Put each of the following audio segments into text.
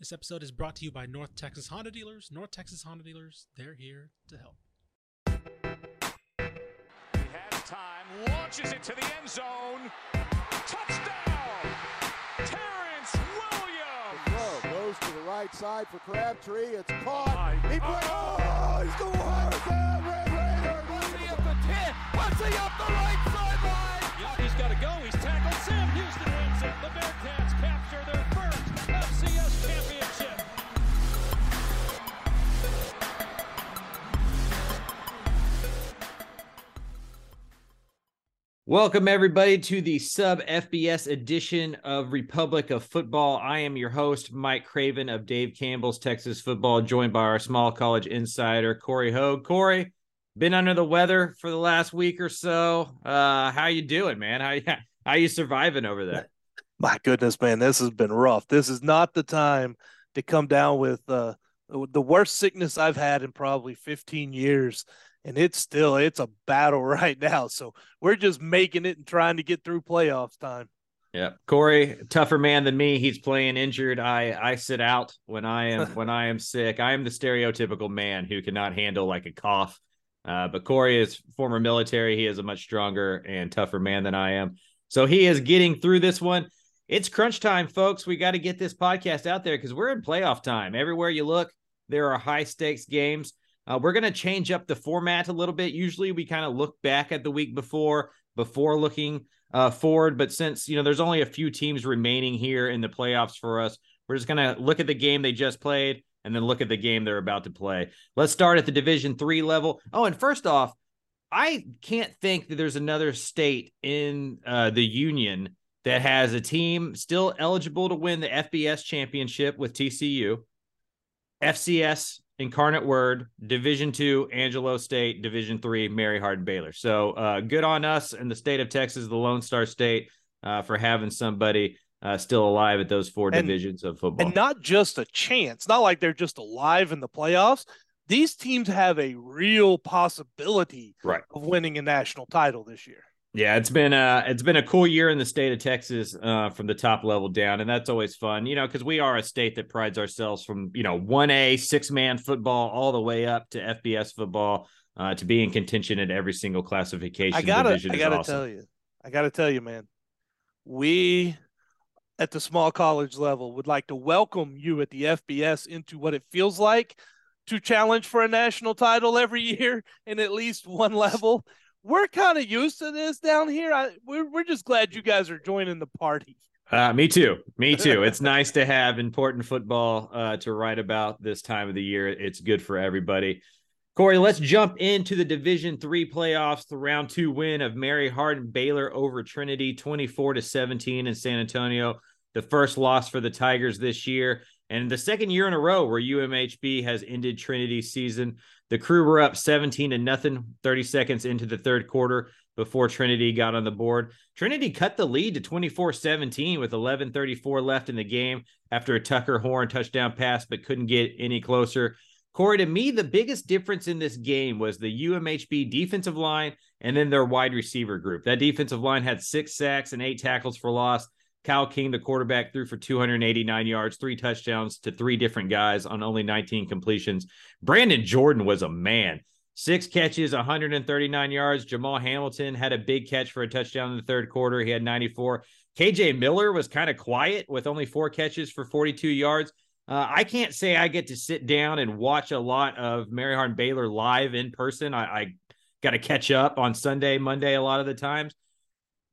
This episode is brought to you by North Texas Honda Dealers. North Texas Honda Dealers, they're here to help. He has time, launches it to the end zone. Touchdown! Terrence Williams! Throw goes to the right side for Crabtree. It's caught. He put, oh, he's going hard down. Red Raiders. What's he up the 10? What's he up the right sideline? Yeah, he's got to go. He's tackled. Sam Houston wins it. The Bearcats capture their first FCS Welcome, everybody, to the sub FBS edition of Republic of Football. I am your host, Mike Craven of Dave Campbell's Texas Football, joined by our small college insider, Cory Hogue. Cory, been under the weather for the last week or so. Uh, how you doing, man? How how you surviving over there? My goodness, man, this has been rough. This is not the time to come down with uh, the worst sickness I've had in probably 15 years and it's still it's a battle right now. So we're just making it and trying to get through playoffs time. Yeah, Cory, tougher man than me. He's playing injured. I I sit out when I am when I am sick. I am the stereotypical man who cannot handle like a cough. Uh, but Cory is former military. He is a much stronger and tougher man than I am. So he is getting through this one. It's crunch time, folks. We got to get this podcast out there because we're in playoff time. Everywhere you look, there are high stakes games. Uh, we're going to change up the format a little bit. Usually, we kind of look back at the week before before looking uh, forward. But since you know there's only a few teams remaining here in the playoffs for us, we're just going to look at the game they just played and then look at the game they're about to play. Let's start at the Division three level. Oh, and first off, I can't think that there's another state in uh, the union that has a team still eligible to win the FBS championship with TCU, FCS Incarnate Word, Division Two, Angelo State, Division Three, Mary Hardin Baylor. So uh, good on us and the state of Texas, the Lone Star State, uh, for having somebody uh, still alive at those four And- divisions of football. And not just a chance, not like they're just alive in the playoffs. These teams have a real possibility Right. of winning a national title this year. Yeah, it's been uh it's been a cool year in the state of Texas uh from the top level down and that's always fun, you know, cuz we are a state that prides ourselves from, you know, 1A six-man football all the way up to FBS football uh to be in contention at every single classification I gotta, division I gotta awesome. tell you, I gotta tell you, man, we at the small college level would like to welcome you at the FBS into what it feels like to challenge for a national title every year in at least one level. We're kind of used to this down here. I, we're we're just glad you guys are joining the party. Uh, me too. Me too. It's nice to have important football uh, to write about this time of the year. It's good for everybody. Cory, let's jump into the Division Three playoffs. The round two win of Mary Hardin Baylor over Trinity, twenty-four to seventeen in San Antonio. The first loss for the Tigers this year, and the second year in a row where UMHB has ended Trinity's season. The Cru were up seventeen to nothing, thirty seconds into the third quarter before Trinity got on the board. Trinity cut the lead to 24-17 with 11:34 left in the game after a Tucker Horn touchdown pass, but couldn't get any closer. Cory, to me, the biggest difference in this game was the UMHB defensive line and then their wide receiver group. That defensive line had six sacks and eight tackles for loss. Kyle King, the quarterback, threw for 289 yards, three touchdowns to three different guys on only 19 completions. Brandon Jordan was a man. Six catches, 139 yards. Jamal Hamilton had a big catch for a touchdown in the third quarter. He had 94. KJ Miller was kind of quiet with only four catches for 42 yards. Uh, I can't say I get to sit down and watch a lot of Mary Hardin Baylor live in person. I, I got to catch up on Sunday, Monday a lot of the times.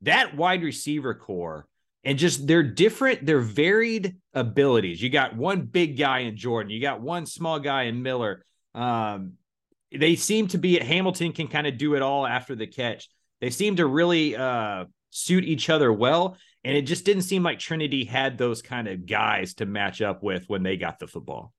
That wide receiver corps and just they're different, they're varied abilities. You got one big guy in Jordan, you got one small guy in Miller. Um, they seem to be at Hamilton can kind of do it all after the catch. They seem to really uh, suit each other well. And it just didn't seem like Trinity had those kind of guys to match up with when they got the football.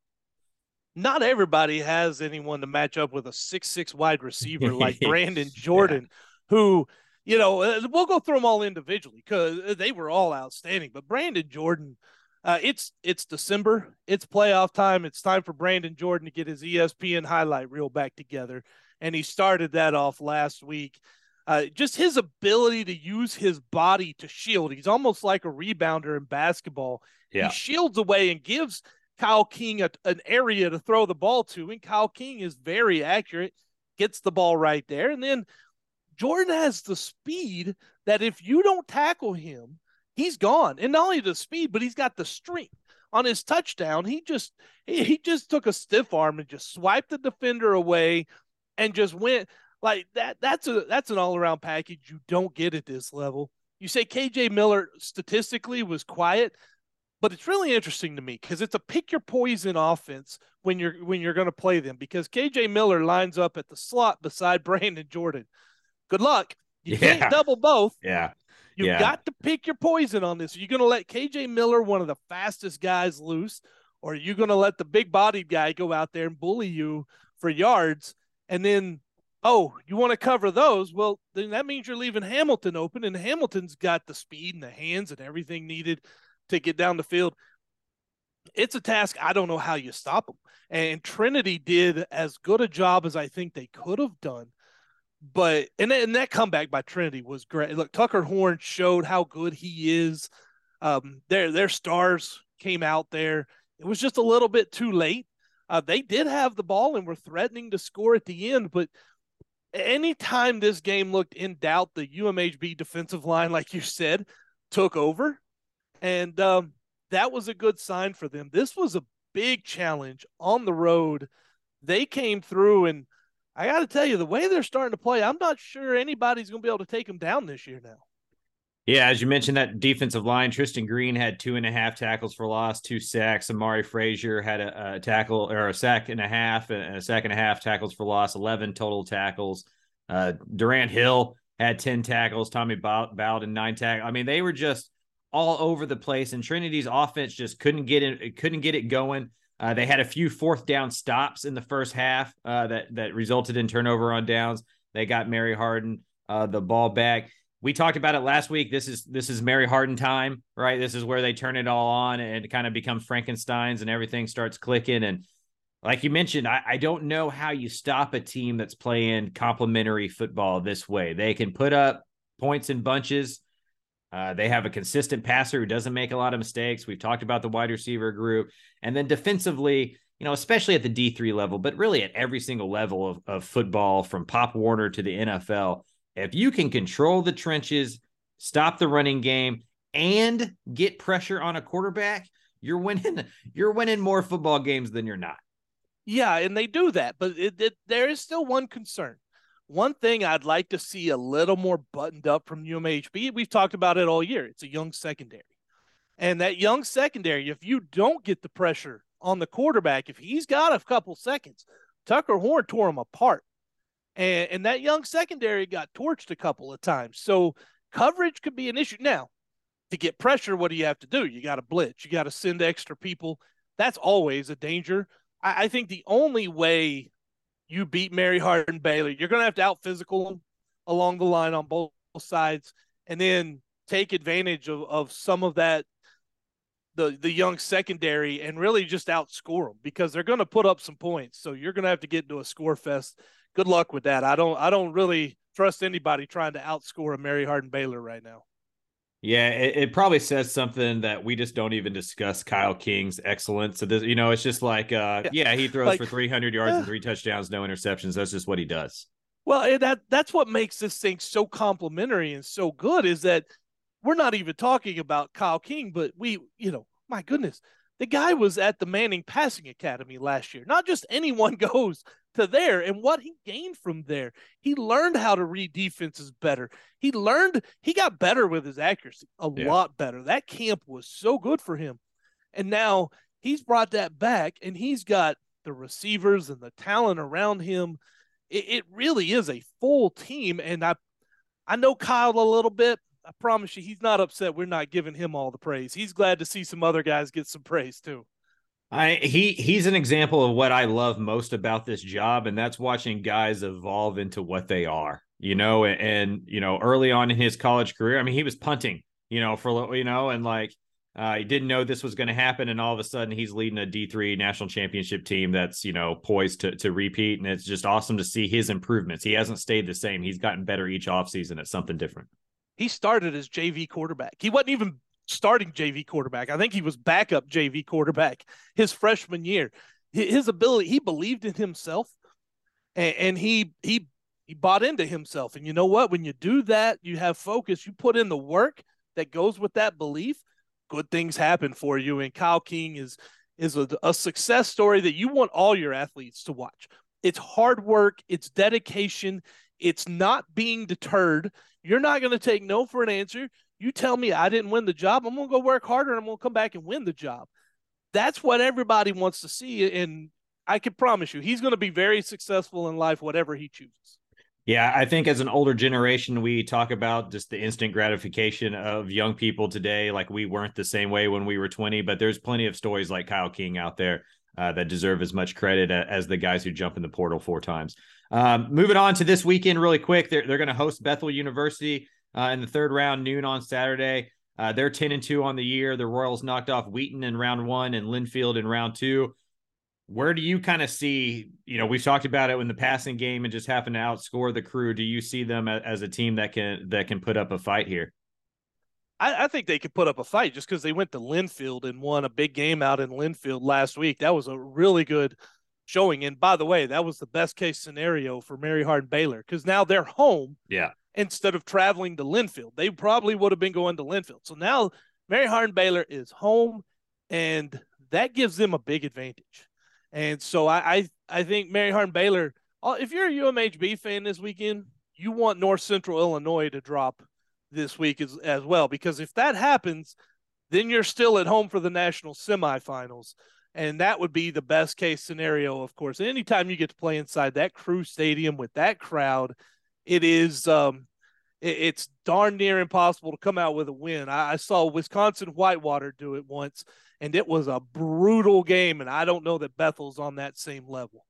Not everybody has anyone to match up with a six-six wide receiver like Brandon Jordan, who you know, uh, we'll go through them all individually because they were all outstanding. But Brandon Jordan, uh, it's it's December, it's playoff time. It's time for Brandon Jordan to get his ESPN highlight reel back together, and he started that off last week. Uh, just his ability to use his body to shield. He's almost like a rebounder in basketball. Yeah. He shields away and gives Kyle King a, an area to throw the ball to, and Kyle King is very accurate, gets the ball right there. And then Jordan has the speed that if you don't tackle him, he's gone. And not only the speed, but he's got the strength. On his touchdown, he just he just took a stiff arm and just swiped the defender away and just went like that. That's a that's an all around package you don't get at this level. You say KJ Miller statistically was quiet, but it's really interesting to me because it's a pick your poison offense when you're when you're going to play them because KJ Miller lines up at the slot beside Brandon Jordan. Good luck. You Yeah. can't double both. Yeah. You've Yeah. got to pick your poison on this. Are you going to let KJ Miller, one of the fastest guys, loose, or are you going to let the big bodied guy go out there and bully you for yards? And then, oh, you want to cover those? Well, then that means you're leaving Hamilton open, and Hamilton's got the speed and the hands and everything needed to get down the field. It's a task. I don't know how you stop them. And Trinity did as good a job as I think they could have done but and and that comeback by Trinity was great. Look, Tucker Horn showed how good he is. Um, their their stars came out there. It was just a little bit too late. Uh, they did have the ball and were threatening to score at the end, but anytime this game looked in doubt, the UMHB defensive line, like you said, took over, and um, that was a good sign for them. This was a big challenge on the road. They came through and I got to tell you, the way they're starting to play, I'm not sure anybody's going to be able to take them down this year now. Yeah, as you mentioned, that defensive line, Tristan Green had two and a half tackles for loss, two sacks. Amari Frazier had a, a tackle or a sack and a half and a sack and a half tackles for loss, 11 total tackles. Uh, Durant Hill had 10 tackles, Tommy Bow- Bowden, nine tackles. I mean, they were just all over the place, and Trinity's offense just couldn't get it, couldn't get it going. Uh, they had a few fourth down stops in the first half uh, that that resulted in turnover on downs. They got Mary Hardin uh, the ball back. We talked about it last week. This is this is Mary Hardin time, right? This is where they turn it all on and it kind of become Frankenstein's and everything starts clicking. And like you mentioned, I, I don't know how you stop a team that's playing complementary football this way. They can put up points in bunches. Uh, they have a consistent passer who doesn't make a lot of mistakes. We've talked about the wide receiver group. And then defensively, you know, especially at the D3 level, but really at every single level of, of football from Pop Warner to the NFL, if you can control the trenches, stop the running game, and get pressure on a quarterback, you're winning. You're winning more football games than you're not. Yeah, and they do that, but it, it, there is still one concern. One thing I'd like to see a little more buttoned up from UMHB. We've talked about it all year. It's a young secondary. And that young secondary, if you don't get the pressure on the quarterback, if he's got a couple seconds, Tucker Horn tore him apart. And, and that young secondary got torched a couple of times. So coverage could be an issue. Now, to get pressure, what do you have to do? You got to blitz, you got to send extra people. That's always a danger. I, I think the only way you beat Mary Hardin Baylor, you're going to have to out physical them along the line on both sides and then take advantage of, of some of that the the young secondary and really just outscore them because they're going to put up some points. So you're going to have to get into a score fest. Good luck with that. I don't I don't really trust anybody trying to outscore a Mary Hardin Baylor right now. Yeah, it, it probably says something that we just don't even discuss Kyle King's excellence. So this, you know, it's just like, uh, yeah, Yeah. he throws Like- for 300 yards and three touchdowns, no interceptions. That's just what he does. Well, that that's what makes this thing so complementary and so good is that we're not even talking about Kyle King, but we, you know, my goodness, the guy was at the Manning Passing Academy last year. Not just anyone goes to there, and what he gained from there, he learned how to read defenses better. He learned he got better with his accuracy, a Yeah. lot better. That camp was so good for him, and now he's brought that back, and he's got the receivers and the talent around him it, it really is a full team. And I, I know Kyle a little bit. I promise you, he's not upset. We're not giving him all the praise. He's glad to see some other guys get some praise too. I he he's an example of what I love most about this job, and that's watching guys evolve into what they are. You know, and, and you know, early on in his college career, I mean, he was punting. You know, for you know, and like uh, he didn't know this was going to happen, and all of a sudden he's leading a D three national championship team that's you know poised to to repeat, and it's just awesome to see his improvements. He hasn't stayed the same; he's gotten better each offseason at something different. He started as JV quarterback. He wasn't even starting JV quarterback. I think he was backup JV quarterback his freshman year. His ability, he believed in himself, and, and he he he bought into himself. And you know what? When you do that, you have focus. You put in the work that goes with that belief. Good things happen for you. And Kyle King is is a, a success story that you want all your athletes to watch. It's hard work. It's dedication. It's not being deterred. You're not going to take no for an answer. You tell me I didn't win the job, I'm going to go work harder and I'm going to come back and win the job. That's what everybody wants to see. And I can promise you, he's going to be very successful in life, whatever he chooses. Yeah, I think as an older generation, we talk about just the instant gratification of young people today. Like we weren't the same way when we were 20, but there's plenty of stories like Kyle King out there uh, that deserve as much credit as the guys who jump in the portal four times. Um, moving on to this weekend, really quick, they're, they're going to host Bethel University uh, in the third round, noon on Saturday. Uh, they're 10 and 2 on the year. The Royals knocked off Wheaton in round one and Linfield in round two. Where do you kind of see, you know, we've talked about it in the passing game and just having to outscore the Cru. Do you see them as a team that can that can put up a fight here? I, I think they could put up a fight just because they went to Linfield and won a big game out in Linfield last week. That was a really good showing. And by the way, that was the best case scenario for Mary Hardin Baylor because now they're home. Yeah. Instead of traveling to Linfield, they probably would have been going to Linfield. So now Mary Hardin Baylor is home, and that gives them a big advantage. And so I I, I think Mary Hardin Baylor. Uh, if you're a UMHB fan this weekend, you want North Central Illinois to drop this week as, as well. Because if that happens, then you're still at home for the national semifinals. And that would be the best case scenario, of course. Anytime you get to play inside that Cru stadium with that crowd, it is um, it, it's darn near impossible to come out with a win. I, I saw Wisconsin Whitewater do it once, and it was a brutal game. And I don't know that Bethel's on that same level.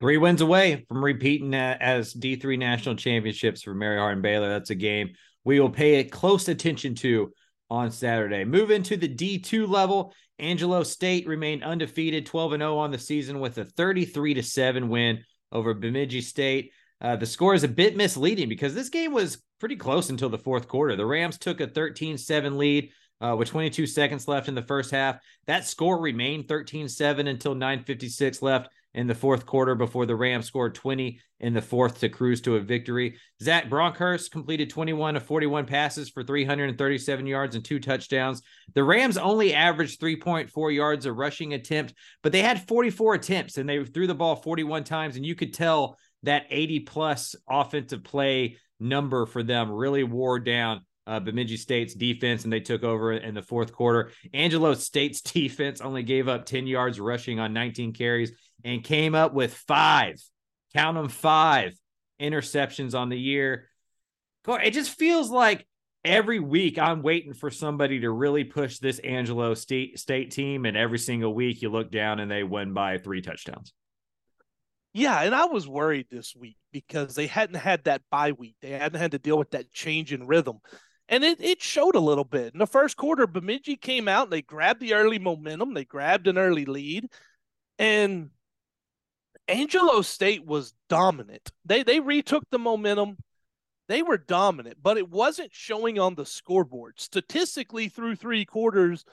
Three wins away from repeating as D3 national championships for Mary Hardin Baylor. That's a game we will pay close attention to on Saturday. Move into the D2 level. Angelo State remained undefeated, 12 and 0 on the season with a 33 to 7 win over Bemidji State. Uh, the score is a bit misleading because this game was pretty close until the fourth quarter. The Rams took a 13 7 lead uh, with 22 seconds left in the first half. That score remained 13 7 until 9.56 left in the fourth quarter before the Rams scored 20 in the fourth to cruise to a victory. Zach Bronkhorst completed 21 of 41 passes for 337 yards and two touchdowns. The Rams only averaged 3.4 yards a rushing attempt, but they had 44 attempts and they threw the ball 41 times. And you could tell that 80 plus offensive play number for them really wore down uh, Bemidji State's defense, and they took over in the fourth quarter. Angelo State's defense only gave up 10 yards rushing on 19 carries and came up with five, count them five interceptions on the year. It just feels like every week I'm waiting for somebody to really push this Angelo State, State team, and every single week you look down and they win by three touchdowns. Yeah, and I was worried this week because they hadn't had that bye week. They hadn't had to deal with that change in rhythm. And it, it showed a little bit. In the first quarter, Bemidji came out and they grabbed the early momentum. They grabbed an early lead. And Angelo State was dominant. They they retook the momentum. They were dominant, but it wasn't showing on the scoreboard. Statistically, through three quarters,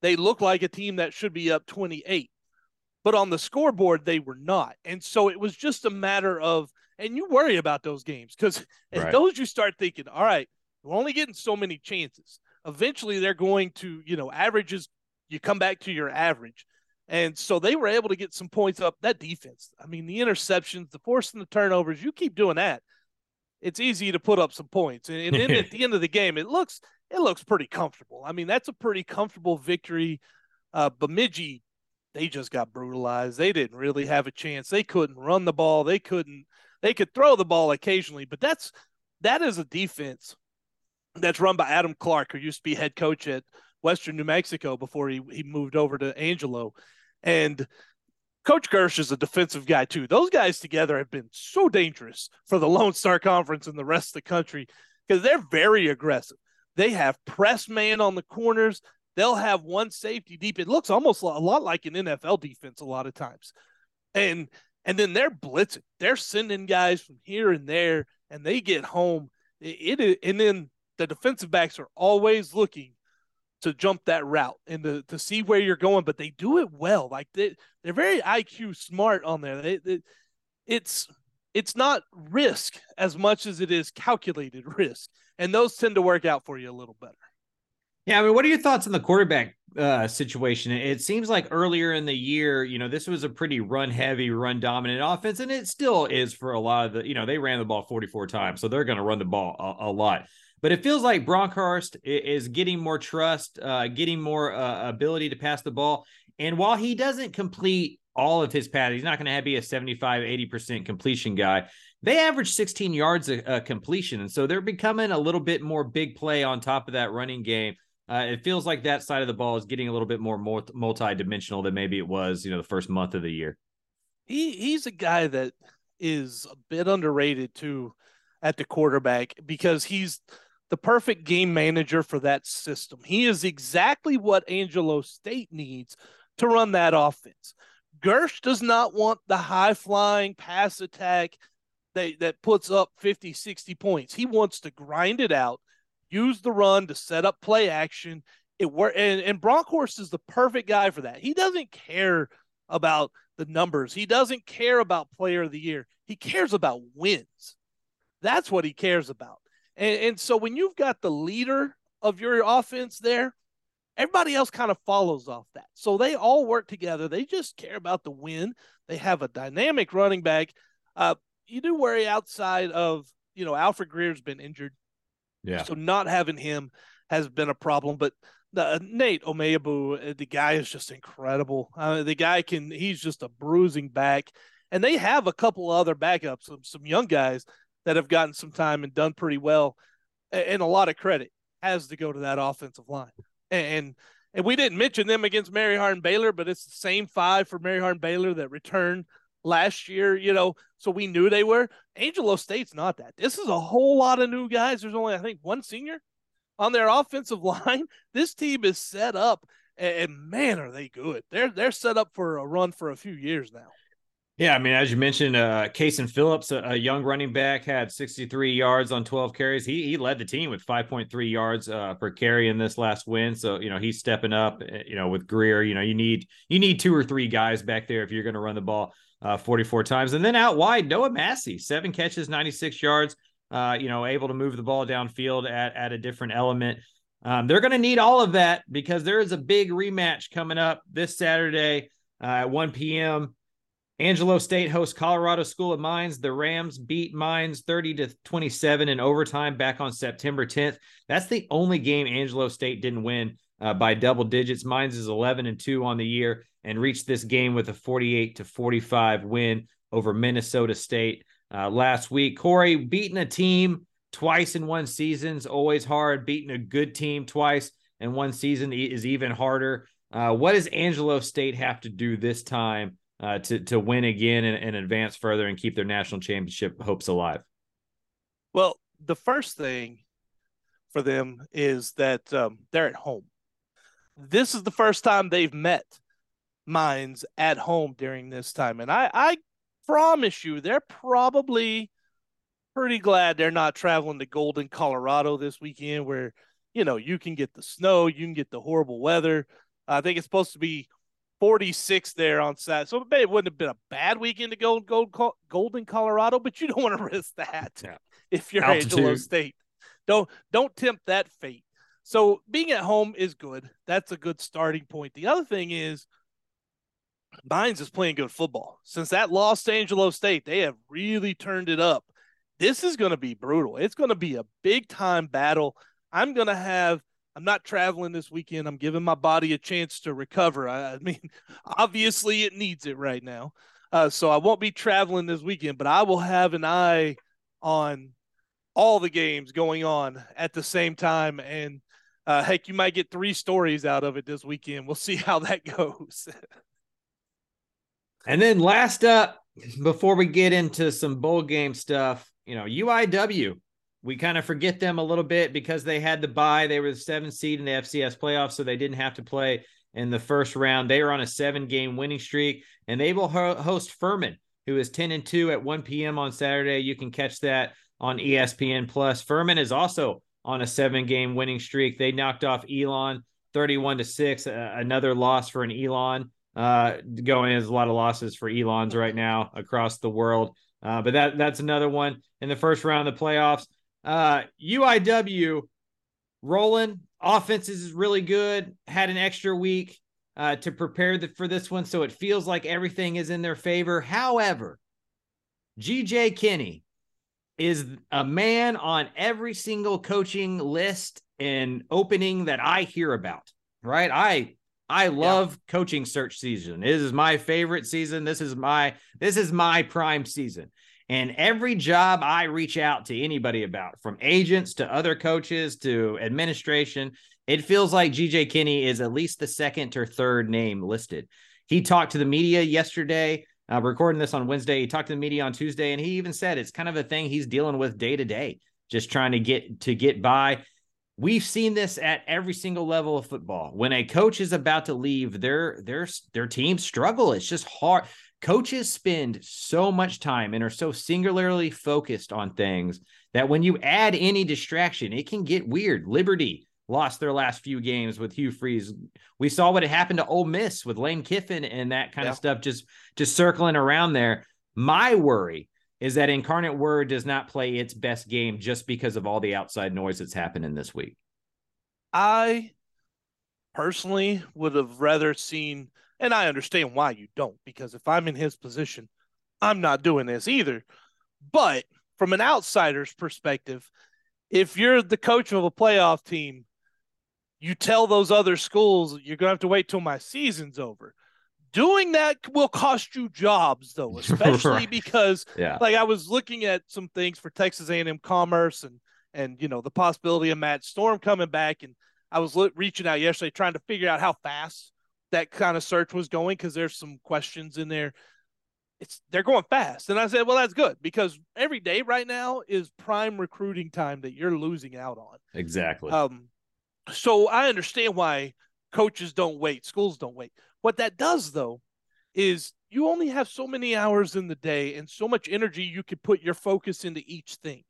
they looked like a team that should be up 28. But on the scoreboard, they were not. And so it was just a matter of, and you worry about those games because right. those you start thinking, all right, we're only getting so many chances. Eventually, they're going to, you know, averages, you come back to your average. And so they were able to get some points up. That defense, I mean, the interceptions, the forcing the turnovers, you keep doing that. It's easy to put up some points. And, and then at the end of the game, it looks it looks pretty comfortable. I mean, that's a pretty comfortable victory. Uh, Bemidji, they just got brutalized. They didn't really have a chance. They couldn't run the ball. They couldn't. They could throw the ball occasionally, but that's that is a defense that's run by Adam Clark, who used to be head coach at Western New Mexico before he, he moved over to Angelo. And Coach Girsch is a defensive guy too. Those guys together have been so dangerous for the Lone Star Conference and the rest of the country because they're very aggressive. They have press man on the corners. They'll have one safety deep. It looks almost a lot like an NFL defense a lot of times. And and then they're blitzing. They're sending guys from here and there, and they get home. It, it and then the defensive backs are always looking to jump that route and to, to see where you're going, but they do it well. Like they they're very IQ smart on there. They, they, it's it's not risk as much as it is calculated risk, and those tend to work out for you a little better. Yeah, I mean, what are your thoughts on the quarterback uh, situation? It seems like earlier in the year, you know, this was a pretty run heavy, run dominant offense, and it still is for a lot of the, you know, they ran the ball 44 times, so they're going to run the ball a, a, lot. But it feels like Bronkhorst is getting more trust, uh, getting more uh, ability to pass the ball. And while he doesn't complete all of his passes, he's not going to be a 75, 80% completion guy. They average 16 yards a, a completion. And so they're becoming a little bit more big play on top of that running game uh, it feels like that side of the ball is getting a little bit more multi-dimensional than maybe it was, you know, the first month of the year. He he's a guy that is a bit underrated too at the quarterback because he's the perfect game manager for that system. He is exactly what Angelo State needs to run that offense. Girsch does not want the high flying pass attack that, that puts up 50, 60 points. He wants to grind it out use the run to set up play action. It work and, and Bronkhorst is the perfect guy for that. He doesn't care about the numbers. He doesn't care about player of the year. He cares about wins. That's what he cares about. And, and so when you've got the leader of your offense there, everybody else kind of follows off that. So they all work together. They just care about the win. They have a dynamic running back. Uh, you do worry outside of, you know, Alfred Greer's been injured. Yeah. So not having him has been a problem, but uh, Nate Omeabu, uh, the guy is just incredible. Uh, the guy can, he's just a bruising back. And they have a couple other backups, some, some young guys that have gotten some time and done pretty well. And a lot of credit has to go to that offensive line. And, and we didn't mention them against Mary Hardin Baylor, but it's the same five for Mary Hardin Baylor that returned last year, you know, so we knew they were. Angelo State's not that. This is a whole lot of new guys. There's only, I think, one senior on their offensive line. This team is set up, and, man, are they good. They're they're set up for a run for a few years now. Yeah, I mean, as you mentioned, uh, Phillips, a, a, young running back, had 63 yards on 12 carries. He he led the team with 5.3 yards uh, per carry in this last win. So you know he's stepping up. Eh, you know with Greer, you know you need you need two or three guys back there if you're going to run the ball uh, 44 times. And then out wide, Noah Massey, seven catches, 96 yards. Uh, you know, able to move the ball downfield at at a different element. Um, they're going to need all of that because there is a big rematch coming up this Saturday uh, at 1 p.m. Angelo State hosts Colorado School of Mines. The Rams beat Mines 30 to 27 in overtime back on September 10th. That's the only game Angelo State didn't win uh, by double digits. Mines is 11 and 2 on the year and reached this game with a 48 to 45 win over Minnesota State uh, last week. Cory beating a team twice in one season is always hard. Beating a good team twice in one season is even harder. Uh, what does Angelo State have to do this time uh, to to win again and, and advance further and keep their national championship hopes alive? Well, the first thing for them is that um, they're at home. This is the first time they've met Mines at home during this time, and I, I promise you, they're probably pretty glad they're not traveling to Golden, Colorado this weekend, where you know you can get the snow, you can get the horrible weather. I think it's supposed to be 46 there on Saturday. So it wouldn't have been a bad weekend to go Gold, Golden, Colorado, but you don't want to risk that yeah. if you're Altitude. Angelo State. Don't don't tempt that fate. So being at home is good. That's a good starting point. The other thing is Mines is playing good football. Since that Los Angeles State, they have really turned it up. This is going to be brutal. It's going to be a big time battle. I'm going to have I'm not traveling this weekend. I'm giving my body a chance to recover. I, I mean, obviously it needs it right now. Uh, so I won't be traveling this weekend, but I will have an eye on all the games going on at the same time. And uh, heck, you might get three stories out of it this weekend. We'll see how that goes. And then last up, before we get into some bowl game stuff, you know, UIW we kind of forget them a little bit because they had the bye. They were the seventh seed in the FCS playoffs, so they didn't have to play in the first round. They were on a seven game winning streak, and they will host Furman, who is 10 and 2 at 1 p.m. on Saturday. You can catch that on ESPN Plus. Furman is also on a seven game winning streak. They knocked off Elon 31 to 6. Uh, another loss for an Elon. Uh, going as a lot of losses for Elons right now across the world. Uh, but that that's another one in the first round of the playoffs. Uh, UIW rolling offenses is really good. Had an extra week uh, to prepare the, for this one, so it feels like everything is in their favor. However, GJ Kinne is a man on every single coaching list and opening that I hear about. Right, I I love yeah. coaching search season. This is my favorite season. This is my this is my prime season. And every job I reach out to anybody about, from agents to other coaches to administration, it feels like GJ Kinne is at least the second or third name listed. He talked to the media yesterday, uh, recording this on Wednesday. He talked to the media on Tuesday, and he even said it's kind of a thing he's dealing with day to day, just trying to get to get by. We've seen this at every single level of football. When a coach is about to leave, their their their teams struggle. It's just hard. Coaches spend so much time and are so singularly focused on things that when you add any distraction, it can get weird. Liberty lost their last few games with Hugh Freeze. We saw what had happened to Ole Miss with Lane Kiffin and that kind yeah. of stuff just just circling around there. My worry is that Incarnate Word does not play its best game just because of all the outside noise that's happening this week. I personally would have rather seen, and I understand why you don't, because if I'm in his position, I'm not doing this either. But from an outsider's perspective, if you're the coach of a playoff team, you tell those other schools you're going to have to wait till my season's over doing that will cost you jobs though especially right. because yeah. like i was looking at some things for texas a&m commerce and and you know the possibility of matt storm coming back and i was lo- reaching out yesterday trying to figure out how fast that kind of search was going because there's some questions in there. It's they're going fast. And i said well that's good because every day right now is prime recruiting time that you're losing out on. Exactly. Um so i understand why coaches don't wait schools don't wait what that does, though, is you only have so many hours in the day and so much energy you can put your focus into each thing.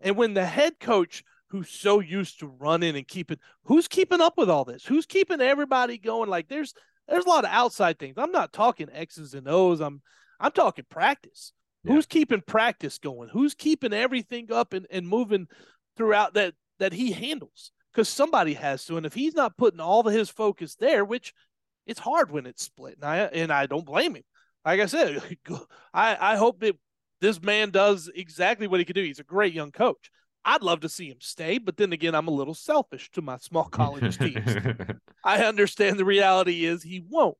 And when the head coach who's so used to running and keeping who's keeping up with all this? Who's keeping everybody going? Like there's there's a lot of outside things. I'm not talking X's and O's. I'm I'm talking practice. Yeah. Who's keeping practice going? Who's keeping everything up and, and moving throughout that that he handles? Because somebody has to. And if he's not putting all of his focus there, which it's hard when it's split, and I and I don't blame him. Like I said, I I hope that this man does exactly what he can do. He's a great young coach. I'd love to see him stay, but then again, I'm a little selfish to my small college teams. I understand the reality is he won't.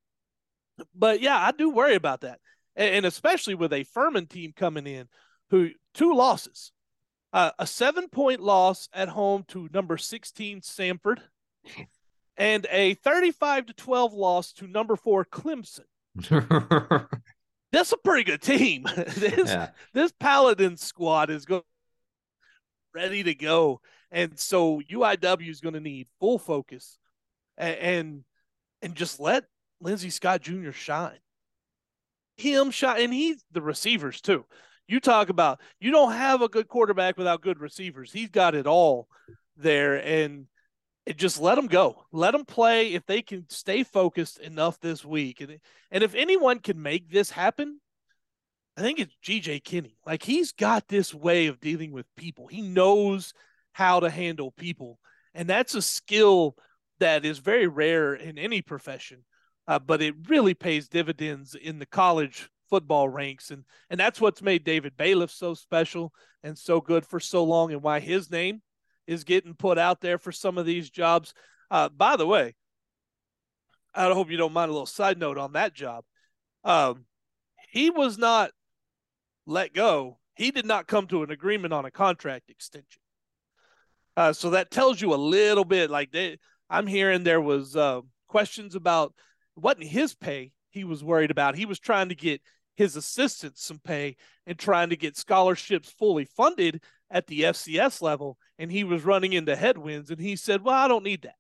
But yeah, I do worry about that. And, and especially with a Furman team coming in who two losses. Uh, a seven point loss at home to number 16 Samford and a 35 to 12 loss to number four Clemson. That's a pretty good team. this yeah. this Paladin squad is going ready to go, and so UIW is going to need full focus and, and and just let Lindsey Scott Jr. shine. Him shine, and he's the receivers too. You talk about you don't have a good quarterback without good receivers. He's got it all there, and just let them go. Let them play if they can stay focused enough this week. And and if anyone can make this happen, I think it's GJ Kinne. Like he's got this way of dealing with people. He knows how to handle people. And that's a skill that is very rare in any profession. Uh, but it really pays dividends in the college football ranks and and that's what's made David Bailiff so special and so good for so long and why his name is getting put out there for some of these jobs. Uh, by the way, I hope you don't mind a little side note on that job. Um, he was not let go. He did not come to an agreement on a contract extension. Uh, so that tells you a little bit. Like they, I'm hearing there was uh, questions about wasn't his pay he was worried about. He was trying to get his assistants some pay and trying to get scholarships fully funded at the FCS level, and he was running into headwinds, and he said, "Well, I don't need that."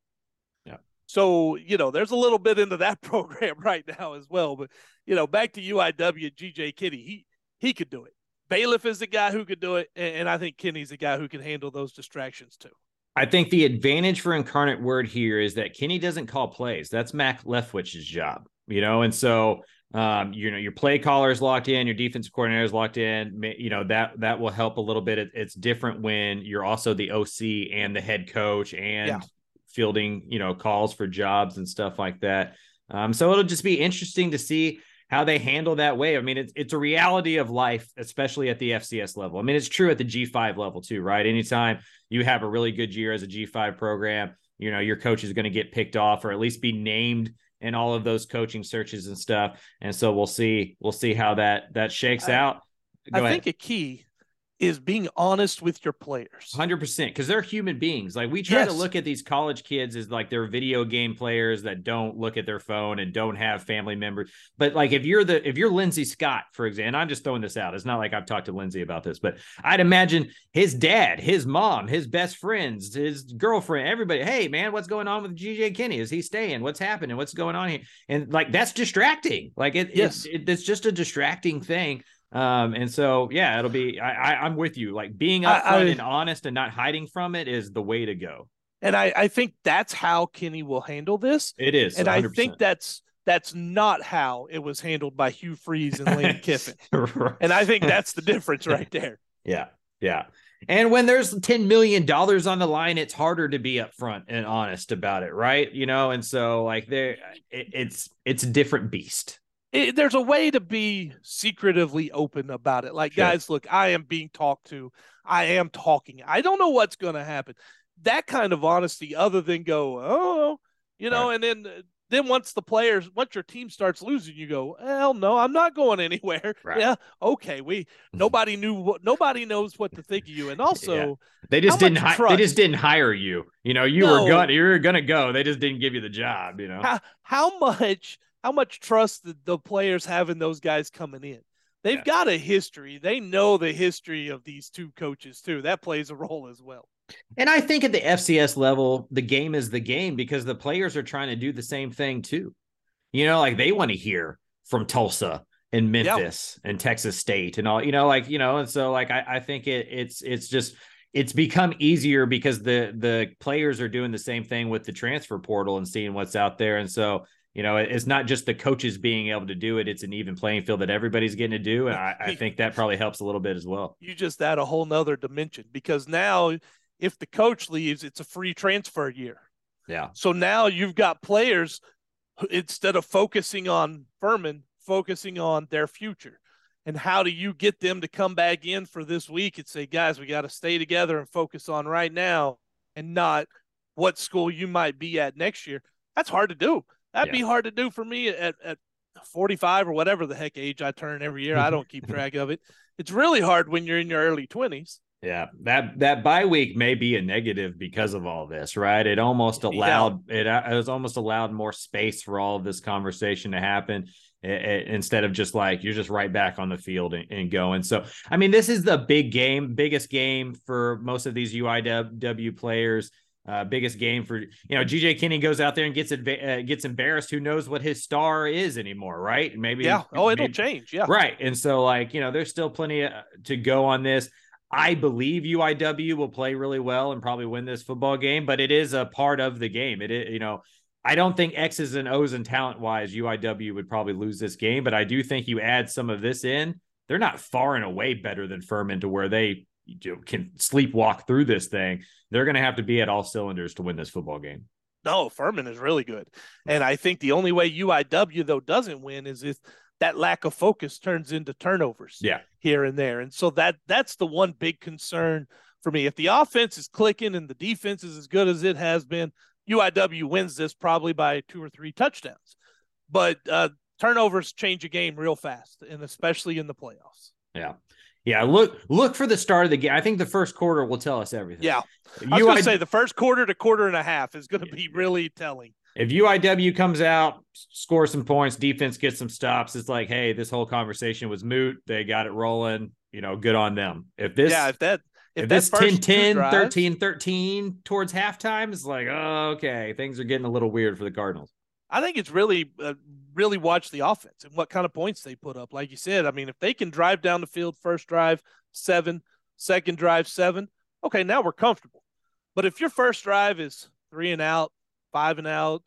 Yeah. So you know, there's a little bit into that program right now as well. But you know, back to UIW, GJ Kinne, he he could do it. Bailiff is the guy who could do it, and, and I think Kinne's the guy who can handle those distractions too. I think the advantage for Incarnate Word here is that Kinne doesn't call plays. That's Mack Leftwich's job, you know, and so um, you know your play caller is locked in, your defensive coordinator is locked in. You know that that will help a little bit. It, it's different when you're also the OC and the head coach and yeah. fielding, you know, calls for jobs and stuff like that. Um, so it'll just be interesting to see how they handle that way. I mean, it's it's a reality of life, especially at the FCS level. I mean, it's true at the G5 level too, right? Anytime you have a really good year as a G5 program, you know, your coach is going to get picked off or at least be named in all of those coaching searches and stuff. And so we'll see we'll see how that that shakes I, out. Go I ahead. think a key is being honest with your players. 100% because they're human beings. Like we try yes. to look at these college kids as like they're video game players that don't look at their phone and don't have family members. But like if you're the if you're Lindsey Scott, for example, I'm just throwing this out. It's not like I've talked to Lindsey about this, but I'd imagine his dad, his mom, his best friends, his girlfriend, everybody, hey man, what's going on with GJ Kinne? Is he staying? What's happening? What's going on here? And like that's distracting. Like it, yes. it, it it's just a distracting thing um, and so yeah, it'll be I, I am with you. Like being upfront and honest and not hiding from it is the way to go. And I, I think that's how Kinne will handle this. It is, and 100%. I think that's that's not how it was handled by Hugh Freeze and Lane Kiffin. right. And I think that's the difference right there. Yeah, yeah. And when there's ten million dollars on the line, it's harder to be upfront and honest about it, right? You know, and so like there, it, it's it's a different beast it, there's a way to be secretively open about it. Like, sure. guys, look, I am being talked to. I am talking. I don't know what's going to happen. That kind of honesty, other than go, oh, you know, right. and then then once the players, once your team starts losing, you go, hell no, I'm not going anywhere. Right. Yeah, okay. We nobody knew what nobody knows what to think of you, and also yeah. they just didn't hi- they just didn't hire you. You know, you no. were gonna, you were gonna go. They just didn't give you the job. You know, how, how much how much trust the, the players have in those guys coming in. They've yeah. got a history. They know the history of these two coaches too. That plays a role as well. And I think at the FCS level, the game is the game because the players are trying to do the same thing too. You know, like they want to hear from Tulsa and Memphis yep. and Texas State and all, you know, like, you know, and so like I, I think it it's it's just it's become easier because the the players are doing the same thing with the transfer portal and seeing what's out there. And so you know, it's not just the coaches being able to do it; it's an even playing field that everybody's getting to do, and I, I think that probably helps a little bit as well. You just add a whole nother dimension because now, if the coach leaves, it's a free transfer year. Yeah. So now you've got players instead of focusing on Furman, focusing on their future. And how do you get them to come back in for this week and say, guys, we got to stay together and focus on right now and not what school you might be at next year? That's hard to do. That'd yeah. be hard to do for me at, at 45 or whatever the heck age I turn every year. I don't keep track of it. It's really hard when you're in your early 20s. Yeah, that that bye week may be a negative because of all this, right? It almost allowed yeah. it, uh, it was almost allowed more space for all of this conversation to happen it, it, instead of just like you're just right back on the field and, and, going. So, I mean, this is the big game, biggest game for most of these UIW players. Uh, biggest game for you know GJ Kinne goes out there and gets uh, gets embarrassed. Who knows what his star is anymore, right? Maybe yeah. Oh, it'll change. Yeah, right. And so like you know, there's still plenty uh, to go on this. I believe UIW will play really well and probably win this football game, but it is a part of the game. It is, you know, I don't think X's and O's and talent wise, UIW would probably lose this game, but I do think you add some of this in. They're not far and away better than Furman to where they can sleepwalk through this thing, they're going to have to be at all cylinders to win this football game. No, Furman is really good. And I think the only way UIW, though, doesn't win is if that lack of focus turns into turnovers yeah. here and there. And so that that's the one big concern for me. If the offense is clicking and the defense is as good as it has been, UIW wins this probably by two or three touchdowns. But uh, turnovers change a game real fast, and especially in the playoffs. Yeah. Yeah, look look for the start of the game. I think the first quarter will tell us everything. Yeah, I was going to say the first quarter to quarter and a half is going to be really telling. If UIW comes out, scores some points, defense gets some stops, it's like, hey, this whole conversation was moot. They got it rolling. You know, good on them. If this, yeah, if that, if, if this 10 10, drives, 13 13 towards halftime, it's like, oh, okay, things are getting a little weird for the Cardinals. I think it's really, uh, really watch the offense and what kind of points they put up. Like you said, I mean, if they can drive down the field, first drive seven, second drive seven, okay, now we're comfortable. But if your first drive is three and out, five and out,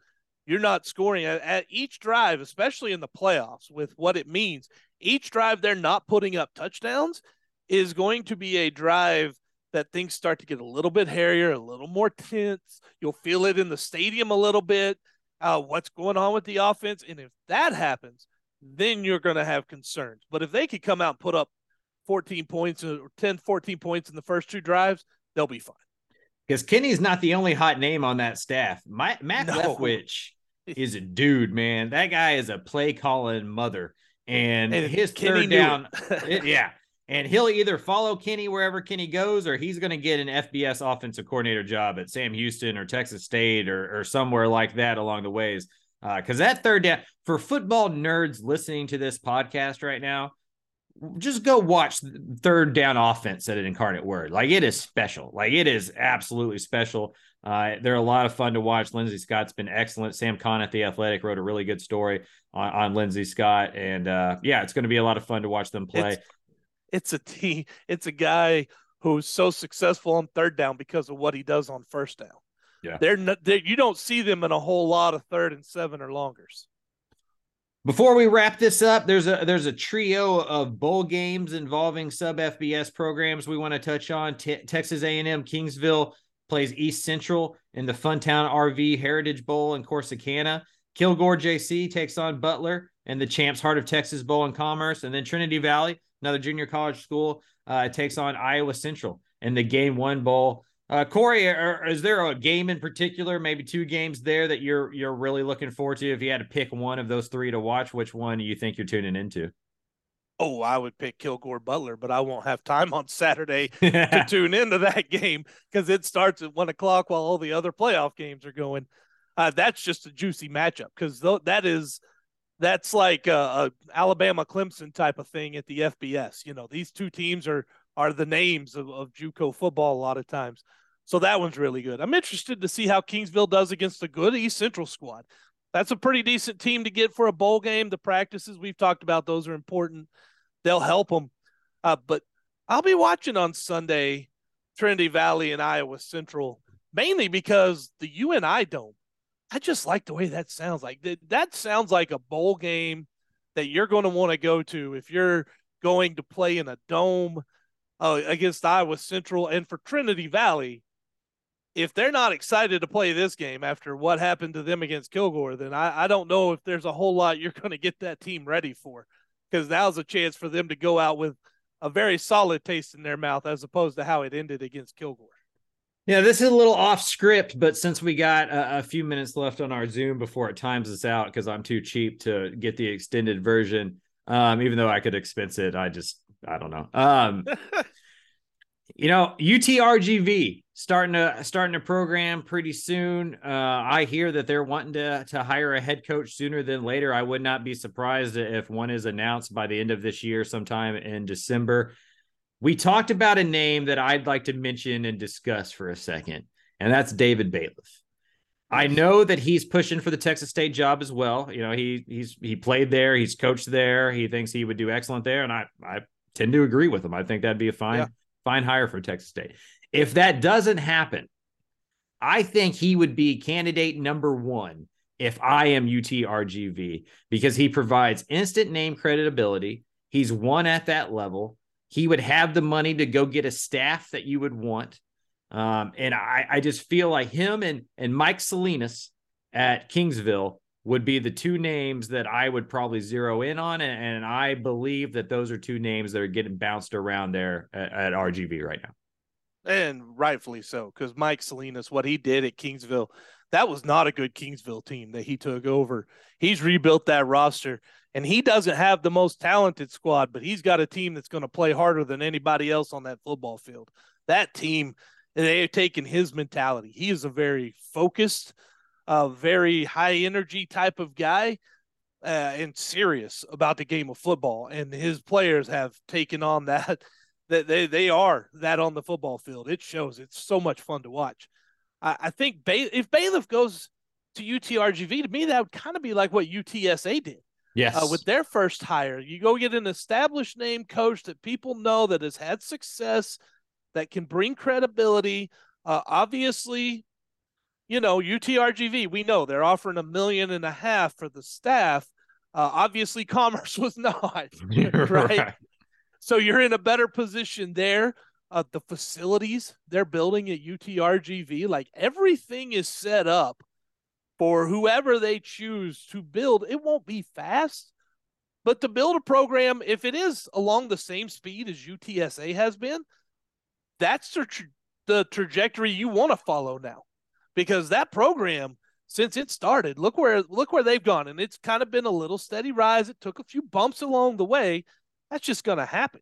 you're not scoring at, at each drive, especially in the playoffs, with what it means. Each drive they're not putting up touchdowns is going to be a drive that things start to get a little bit hairier, a little more tense. You'll feel it in the stadium a little bit. Uh, what's going on with the offense? And if that happens, then you're going to have concerns. But if they could come out and put up 14 points or 10, 14 points in the first two drives, they'll be fine. Because Kinne's not the only hot name on that staff. My, Mack No. Leftwich is a dude, man. That guy is a play calling mother. And, And his Kenny third down, it. it- yeah. And he'll either follow Kinne wherever Kinne goes, or he's going to get an FBS offensive coordinator job at Sam Houston or Texas State or, or somewhere like that along the ways. Because that third down, for football nerds listening to this podcast right now, just go watch third down offense at an incarnate word. Like it is special. Like it is absolutely special. Uh, they're a lot of fun to watch. Lindsey Scott's been excellent. Sam Khan at the Athletic wrote a really good story on, on Lindsey Scott, and uh, yeah, it's going to be a lot of fun to watch them play. It's, it's a team. It's a guy who's so successful on third down because of what he does on first down. Yeah. they're, not, they you don't see them in a whole lot of third and seven or longers. Before we wrap this up, there's a there's a trio of bowl games involving sub FBS programs we want to touch on. Te- Texas A&M Kingsville plays East Central in the Funtown RV Heritage Bowl in Corsicana. Kilgore JC takes on Butler and the Champs Heart of Texas Bowl in Commerce, and then Trinity Valley, another junior college school, uh, takes on Iowa Central in the Game One Bowl. Uh, Cory, are, is there a game in particular, maybe two games there that you're you're really looking forward to? If you had to pick one of those three to watch, which one do you think you're tuning into? Oh, I would pick Kilgore Butler, but I won't have time on Saturday to tune into that game because it starts at one o'clock while all the other playoff games are going. Uh, that's just a juicy matchup because th- that is that's like a, a Alabama Clemson type of thing at the FBS. You know, these two teams are are the names of, of JUCO football a lot of times. So that one's really good. I'm interested to see how Kingsville does against a good East Central squad. That's a pretty decent team to get for a bowl game. The practices we've talked about, those are important. They'll help them. Uh, but I'll be watching on Sunday Trinity Valley and Iowa Central, mainly because the UNI Dome. I just like the way that sounds. Like that, sounds like a bowl game that you're going to want to go to if you're going to play in a dome uh, against Iowa Central and for Trinity Valley. If they're not excited to play this game after what happened to them against Kilgore, then I, I don't know if there's a whole lot you're going to get that team ready for because now's a chance for them to go out with a very solid taste in their mouth as opposed to how it ended against Kilgore. Yeah, this is a little off script, but since we got a, a few minutes left on our Zoom before it times us out, because I'm too cheap to get the extended version, um, even though I could expense it, I just I don't know. Um, you know, UTRGV starting to starting a program pretty soon. Uh, I hear that they're wanting to to hire a head coach sooner than later. I would not be surprised if one is announced by the end of this year, sometime in December. We talked about a name that I'd like to mention and discuss for a second, and that's David Bailiff. I know that he's pushing for the Texas State job as well. You know, he he's he played there, he's coached there, he thinks he would do excellent there, and I I tend to agree with him. I think that'd be a fine Yeah. fine hire for Texas State. If that doesn't happen, I think he would be candidate number one if I am UTRGV because he provides instant name credibility. He's won at that level. He would have the money to go get a staff that you would want. Um, and I, I just feel like him and, and Mike Salinas at Kingsville would be the two names that I would probably zero in on. And, and I believe that those are two names that are getting bounced around there at, at RGV right now. And rightfully so, because Mike Salinas, what he did at Kingsville, that was not a good Kingsville team that he took over. He's rebuilt that roster, and he doesn't have the most talented squad, but he's got a team that's going to play harder than anybody else on that football field. That team, they have taken his mentality. He is a very focused, uh, very high energy type of guy. Uh, and serious about the game of football, and his players have taken on that that they, they are that on the football field. It shows. It's so much fun to watch. I, I think ba- if Bailiff goes to UTRGV, to me, that would kind of be like what UTSA did Yes. uh, with their first hire. You go get an established name coach that people know that has had success, that can bring credibility, Uh, obviously, you know, UTRGV, we know they're offering a million and a half for the staff. Uh, obviously, Commerce was not, right? right? So you're in a better position there. Uh, the facilities they're building at UTRGV, like everything is set up for whoever they choose to build. It won't be fast, but to build a program, if it is along the same speed as UTSA has been, that's the, tra- the trajectory you want to follow now, because that program since it started, look where look where they've gone, and it's kind of been a little steady rise. It took a few bumps along the way. That's just going to happen.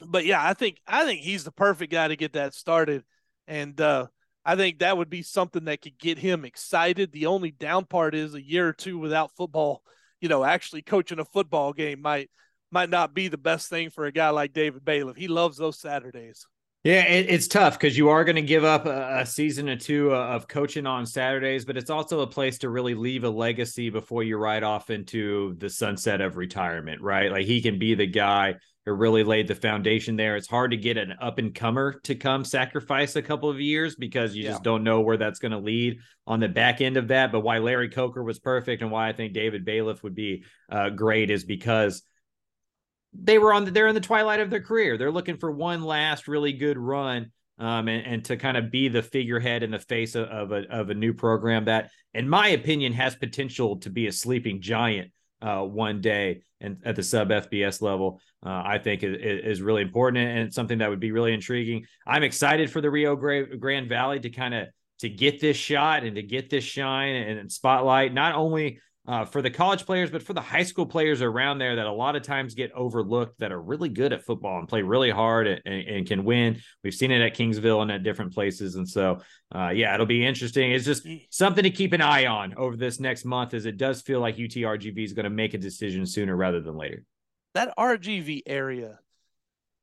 But yeah, I think I think he's the perfect guy to get that started, and uh, I think that would be something that could get him excited. The only down part is a year or two without football. You know, actually coaching a football game might might not be the best thing for a guy like David Bailiff. He loves those Saturdays. Yeah, it, it's tough because you are going to give up a, a, season or two uh, of coaching on Saturdays, but it's also a place to really leave a legacy before you ride off into the sunset of retirement, right? Like he can be the guy who really laid the foundation there. It's hard to get an up and comer to come sacrifice a couple of years because you yeah. just don't know where that's going to lead on the back end of that. But why Larry Coker was perfect and why I think David Bailiff would be uh, great is because they were on the, they're in the twilight of their career. They're looking for one last really good run um, and, and to kind of be the figurehead in the face of, of, a, of a new program that, in my opinion, has potential to be a sleeping giant uh, one day and at the sub FBS level. Uh, I think is, is, really important and something that would be really intriguing. I'm excited for the Rio Grande Valley to kind of to get this shot and to get this shine and spotlight, not only uh, for the college players, but for the high school players around there that a lot of times get overlooked that are really good at football and play really hard and, and can win. We've seen it at Kingsville and at different places. And so, uh, yeah, it'll be interesting. It's just something to keep an eye on over this next month as it does feel like UTRGV is going to make a decision sooner rather than later. That RGV area,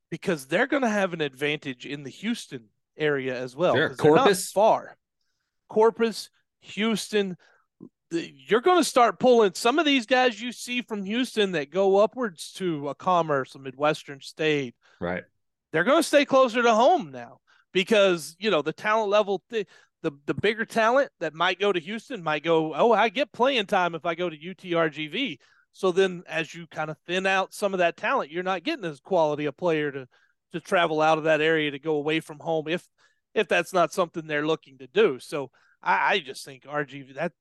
because they're going to have an advantage in the Houston area as well. Sure. Corpus. far. Corpus, Houston, you're going to start pulling some of these guys you see from Houston that go upwards to a Commerce, a Midwestern State. Right. They're going to stay closer to home now because you know the talent level, the the, the bigger talent that might go to Houston might go. Oh, I get playing time if I go to UTRGV. So then, as you kind of thin out some of that talent, you're not getting as quality a player to to travel out of that area to go away from home if if that's not something they're looking to do. So I, I just think RGV that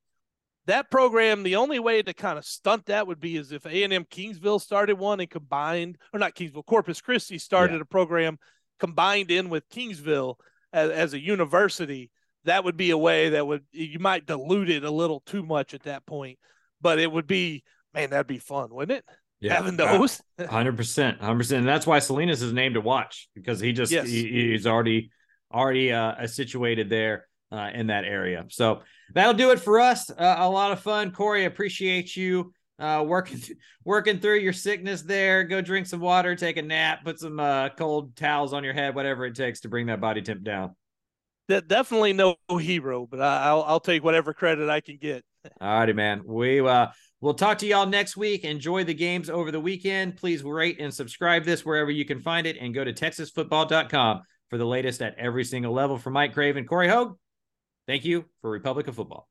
that program, the only way to kind of stunt that would be is if A&M Kingsville started one and combined, or not Kingsville, Corpus Christi started yeah. a program combined in with Kingsville as, as, a university. That would be a way that would you might dilute it a little too much at that point, but it would be man, that'd be fun, wouldn't it? Yeah, having those, hundred percent, hundred percent, and that's why Salinas is named to watch because he just yes. he, he's already already uh, situated there uh, in that area. So that'll do it for us. Uh, a lot of fun. Cory, appreciate you uh, working working through your sickness there. Go drink some water, take a nap, put some uh, cold towels on your head, whatever it takes to bring that body temp down. That definitely no hero, but I, will I'll take whatever credit I can get. All righty, man. We uh we'll talk to y'all next week. Enjoy the games over the weekend. Please rate and subscribe this wherever you can find it, and go to texasfootball.com for the latest at every single level. For Mike Craven, Cory Hogue. Thank you for Republic of Football.